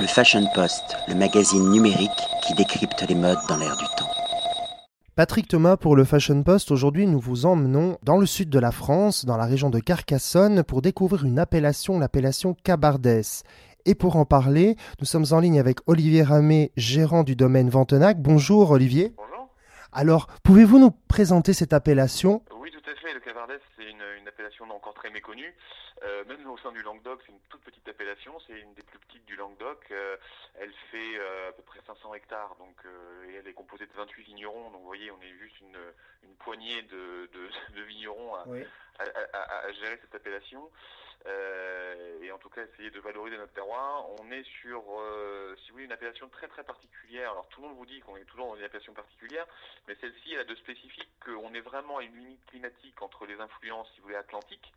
Le Fashion Post, le magazine numérique qui décrypte les modes dans l'air du temps. Patrick Thomas pour le Fashion Post. Aujourd'hui, nous vous emmenons dans le sud de la France, dans la région de Carcassonne, pour découvrir une appellation, l'appellation Cabardès. Et pour en parler, nous sommes en ligne avec Olivier Ramé, gérant du domaine Ventenac. Bonjour Olivier. Bonjour. Alors, pouvez-vous nous présenter cette appellation? Tout à fait. Le Cabardès, c'est une, une appellation encore très méconnue. Euh, même au sein du Languedoc, c'est une toute petite appellation, c'est une des plus petites du Languedoc. Euh, elle fait euh, à peu près 500 hectares, donc et elle est composée de 28 vignerons. Donc vous voyez, on est juste une, une poignée de, de, de vignerons à, Oui. à, à- à gérer cette appellation. Tout cas essayer de valoriser notre terroir. On est sur, euh, si vous voulez, une appellation très très particulière. Alors tout le monde vous dit qu'on est toujours dans une appellation particulière, mais celle-ci elle a de spécifique qu'on est vraiment à une limite climatique entre les influences, si vous voulez, atlantiques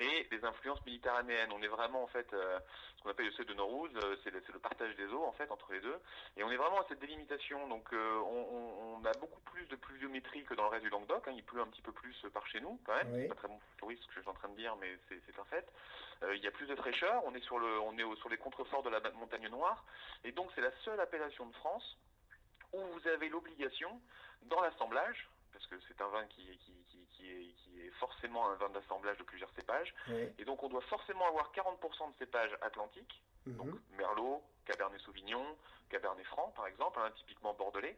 et des influences méditerranéennes. On est vraiment en fait euh, ce qu'on appelle le seuil de Norouz, euh, c'est le, partage des eaux en fait entre les deux, et on est vraiment à cette délimitation. Donc euh, on, a beaucoup plus de pluviométrie que dans le reste du Languedoc. hein. Il pleut un petit peu plus par chez nous quand même. Oui. C'est pas très bon tourisme ce que je suis en train de dire, mais c'est c'est un fait. Euh, il y a plus de fraîcheur. On est sur le, on est au- sur les contreforts de la montagne noire, et donc c'est la seule appellation de France où vous avez l'obligation dans l'assemblage, parce que c'est un vin qui, qui, qui, qui est, qui est forcément un vin d'assemblage de plusieurs cépages, et donc on doit forcément avoir 40% de cépages atlantiques, donc Mhm. Merlot, Cabernet Sauvignon, Cabernet Franc par exemple, hein, typiquement bordelais,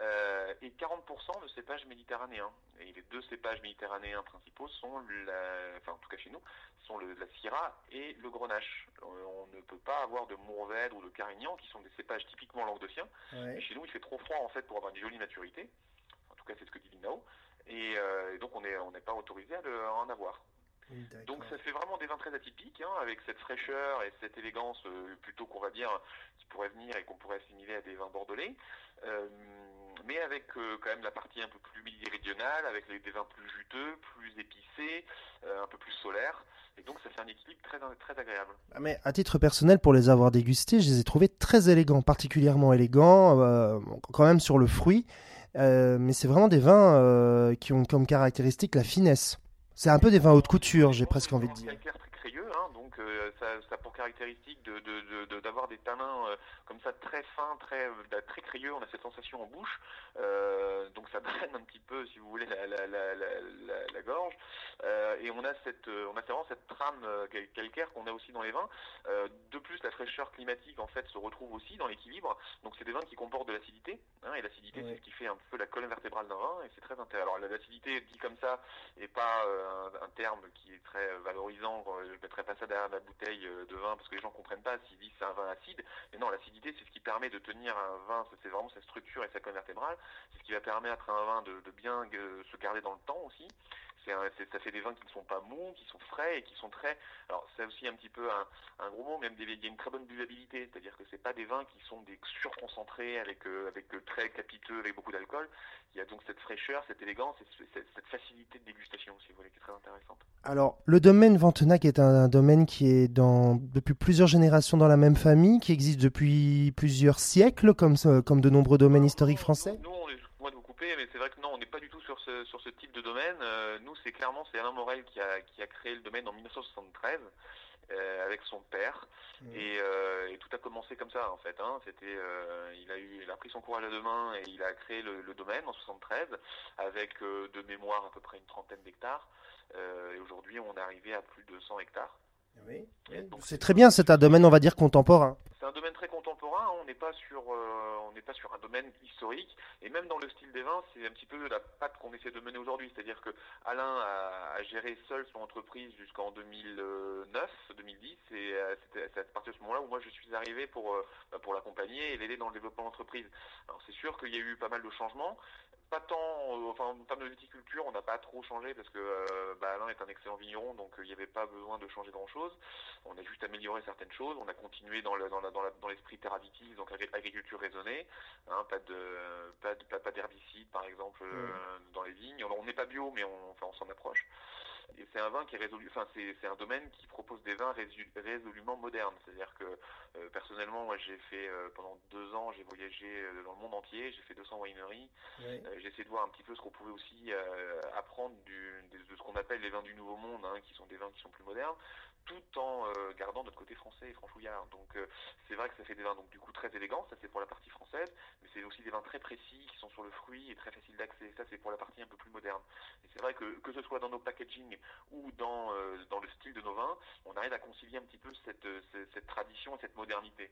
euh, et 40% de cépages méditerranéens. Et les deux cépages méditerranéens principaux sont, la, enfin en tout cas chez nous, sont le, la Syrah et le Grenache. Euh, on ne peut pas avoir de Mourvèdre ou de Carignan qui sont des cépages typiquement languedociens. Et chez nous, il fait trop froid en fait pour avoir une jolie maturité. En tout cas, c'est ce que dit l'INAO. Et, euh, et donc, on n'est on pas autorisé à, le- à en avoir. Donc, ça fait vraiment des vins très atypiques, hein, avec cette fraîcheur et cette élégance, euh, plutôt qu'on va dire, qui pourrait venir et qu'on pourrait assimiler à des vins bordelais. Euh, mais avec euh, quand même la partie un peu plus méridionale, avec les- des vins plus juteux, plus épicés, un peu plus solaires. Et donc, ça fait un équilibre très, très agréable. Ah, Mais à titre personnel, pour les avoir dégustés, je les ai trouvés très élégants, particulièrement élégants, quand même sur le fruit. Euh, mais c'est vraiment des vins euh, qui ont comme caractéristique la finesse. C'est un peu des vins haute couture, j'ai presque envie de dire. calcaire très crayeux, hein, donc euh, ça, ça a pour caractéristique de, de- de- de- d'avoir des tanins euh, comme ça très fins, très, euh, très crayeux. On a cette sensation en bouche, euh, donc ça draine un petit peu, si vous voulez, la, la, la, la, la- la gorge. Et on a cette, on a vraiment cette trame cal- calcaire qu'on a aussi dans les vins. De plus, la fraîcheur climatique en fait se retrouve aussi dans l'équilibre. Donc c'est des vins qui comportent de l'acidité, hein, et l'acidité c'est ce qui fait un peu la colonne vertébrale d'un vin, et c'est très intéressant. Alors l'acidité dit comme ça et pas un, un terme qui est très valorisant. euh, Je ne mettrai pas ça derrière la bouteille euh, de vin parce que les gens comprennent pas s'ils disent c'est un vin acide. Mais non, l'acidité, c'est ce qui permet de tenir un vin, c'est vraiment sa structure et sa colonne vertébrale. C'est ce qui va permettre à un vin de, bien euh, se garder dans le temps aussi. Un- ça fait des vins qui ne sont pas mous, qui sont frais et qui sont très. Alors c'est aussi un petit peu un, gros mot, même des, il y a une très bonne buvabilité, c'est-à-dire que c'est pas des vins qui sont des surconcentrés avec euh, avec très capiteux, avec beaucoup d'alcool. Il y a donc cette fraîcheur, cette élégance et ce- cette, facilité de dégustation, si vous voulez, qui est très intéressante. Alors, le domaine Ventenac est un domaine qui est dans, depuis plusieurs générations dans la même famille, qui existe depuis plusieurs siècles, comme, de nombreux domaines historiques français? Nous, on est, moi de vous couper, mais c'est vrai que non, on n'est pas du tout sur ce, sur ce type de domaine. Euh, nous, c'est clairement c'est Alain Morel qui a, qui a créé le domaine en 1973 euh, avec son père. Et, euh, et tout a commencé comme ça en fait. Hein. C'était, euh, il a eu, il a pris son courage à deux mains et il a créé le, le domaine en 73 avec de mémoire à peu près une trentaine d'hectares. Et aujourd'hui, on est arrivé à plus de 100 hectares. C'est très bien, c'est un domaine, on va dire, contemporain. c'est un domaine très contemporain, hein. on n'est pas sur euh, on n'est pas sur un domaine historique et même dans le style des vins, c'est un petit peu la patte qu'on essaie de mener aujourd'hui, c'est-à-dire que Alain a, a géré seul son entreprise jusqu'en 2009, 2010 et euh, c'est à partir de ce moment-là où moi je suis arrivé pour euh, bah, pour l'accompagner et l'aider dans le développement de l'entreprise. Alors c'est sûr qu'il y a eu pas mal de changements, pas tant, euh, enfin en termes de viticulture, on n'a pas trop changé parce que euh, bah, Alain est un excellent vigneron, donc euh, il n'y avait pas besoin de changer grand-chose. On a juste amélioré certaines choses. On a continué dans dans la- dans dans l'esprit terravitis, donc agri- agriculture raisonnée, hein, pas de pas de- pas, pas d'herbicides par exemple euh, dans les vignes. On n'est pas bio, mais on, enfin, on s'en approche. Et c'est un vin qui est résolu, enfin c'est c'est un domaine qui propose des vins résolument modernes. C'est-à-dire que euh, personnellement, moi j'ai fait euh, pendant deux ans, j'ai voyagé euh, dans le monde entier, j'ai fait 200 wineries. Euh, j'ai essayé de voir un petit peu ce qu'on pouvait aussi euh, apprendre du, de ce qu'on appelle les vins du Nouveau Monde, hein, qui sont des vins qui sont plus modernes. tout en gardant notre côté français et franchouillard. Donc c'est vrai que ça fait des vins donc du coup très élégants, ça c'est pour la partie française, mais c'est aussi des vins très précis qui sont sur le fruit et très faciles d'accès. Ça c'est pour la partie un peu plus moderne. Et c'est vrai que que ce soit dans nos packaging ou dans dans le style de nos vins, on arrive à concilier un petit peu cette cette, tradition et cette modernité.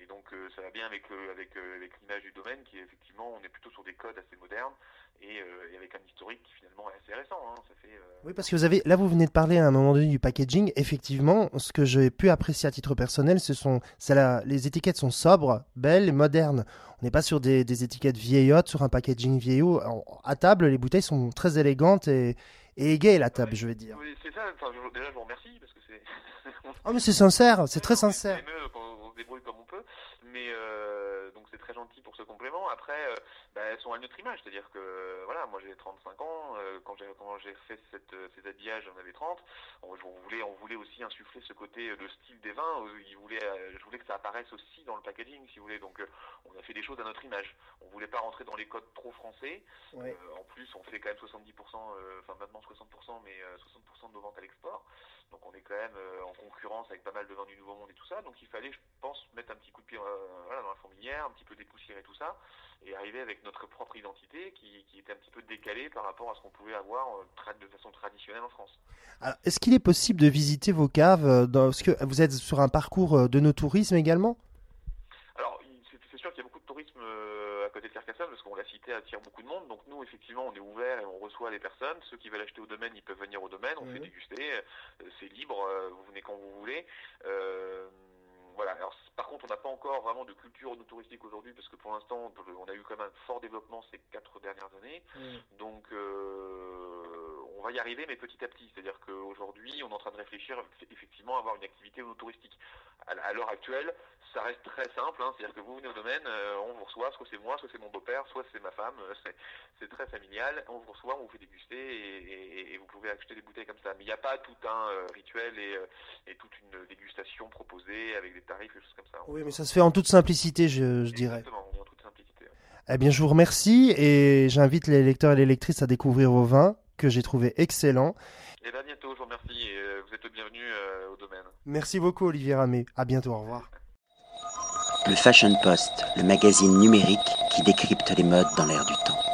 Et donc ça va bien avec avec avec l'image du domaine qui est effectivement on est plutôt sur des codes assez modernes et, avec un historique qui finalement est assez récent. Hein. Ça fait, Oui parce que vous avez là vous venez de parler à un moment donné du packaging. Effectivement, ce que j'ai pu apprécier à titre personnel, ce sont la, les étiquettes sont sobres, belles et modernes. On n'est pas sur des, des, étiquettes vieillottes, sur un packaging vieillot. À table, les bouteilles sont très élégantes et, et égayes, la table, je veux dire. Oui, c'est ça. Enfin, déjà, je vous remercie parce que c'est. oh, mais c'est sincère, c'est très sincère. Se débrouille comme on peut, mais euh, donc c'est très gentil pour ce complément. Après, euh, bah, elles sont à notre image, c'est-à-dire que voilà, moi j'ai 35 ans, euh, quand j'ai quand j'ai fait cette, ces habillages, j'en avais 30. On, voulait on voulait aussi insuffler ce côté de style des vins. Il voulait, je voulais que ça apparaisse aussi dans le packaging, si vous voulez. Donc on a fait des choses à notre image. On voulait pas rentrer dans les codes trop français. en plus, on fait quand même 70%, enfin maintenant 60%, mais 60% de nos ventes à l'export. Donc on est quand même en concurrence avec pas mal de vins du Nouveau Monde et tout ça. Donc il fallait, je pense, mettre un petit coup de pied voilà, dans la fourmilière, un petit peu dépoussiérer tout ça, et arriver avec notre propre identité qui, était un petit peu décalée par rapport à ce qu'on pouvait avoir de façon traditionnelle en France. Est-ce qu'il est possible de visiter vos caves Parce que vous êtes sur un parcours de nos tourismes également Alors, c'est sûr qu'il y a beaucoup de tourisme à côté de Carcassonne attire beaucoup de monde. Donc nous, effectivement, on est ouvert et on reçoit les personnes. Ceux qui veulent acheter au domaine, ils peuvent venir au domaine. On fait déguster. C'est libre. Vous venez quand vous voulez. Euh, voilà. Alors, par contre, on n'a pas encore vraiment de culture touristique aujourd'hui parce que pour l'instant, on a eu quand même un fort développement ces quatre dernières années. Donc, euh, on va y arriver, mais petit à petit. C'est-à-dire qu'aujourd'hui, on est en train de réfléchir effectivement à avoir une activité touristique. À, l'heure actuelle, ça reste très simple. Hein. C'est-à-dire que vous venez au domaine, euh, on vous reçoit, soit c'est moi, soit c'est mon beau-père, soit c'est ma femme. Euh, c'est très familial. On vous reçoit, on vous fait déguster et, vous pouvez acheter des bouteilles comme ça. Mais il n'y a pas tout un rituel et, et, toute une dégustation proposée avec des tarifs et choses comme ça. Oui, mais ça se fait en toute simplicité, je, je dirais. Exactement, en toute simplicité. Eh bien, je vous remercie et j'invite les lecteurs et les lectrices à découvrir vos vins que j'ai trouvé excellents. Et bien, à bientôt, je vous remercie et euh, vous êtes le bienvenu euh, au domaine. Merci beaucoup, Olivier Ramé. À bientôt, au revoir. Le Fashion Post, le magazine numérique qui décrypte les modes dans l'air du temps.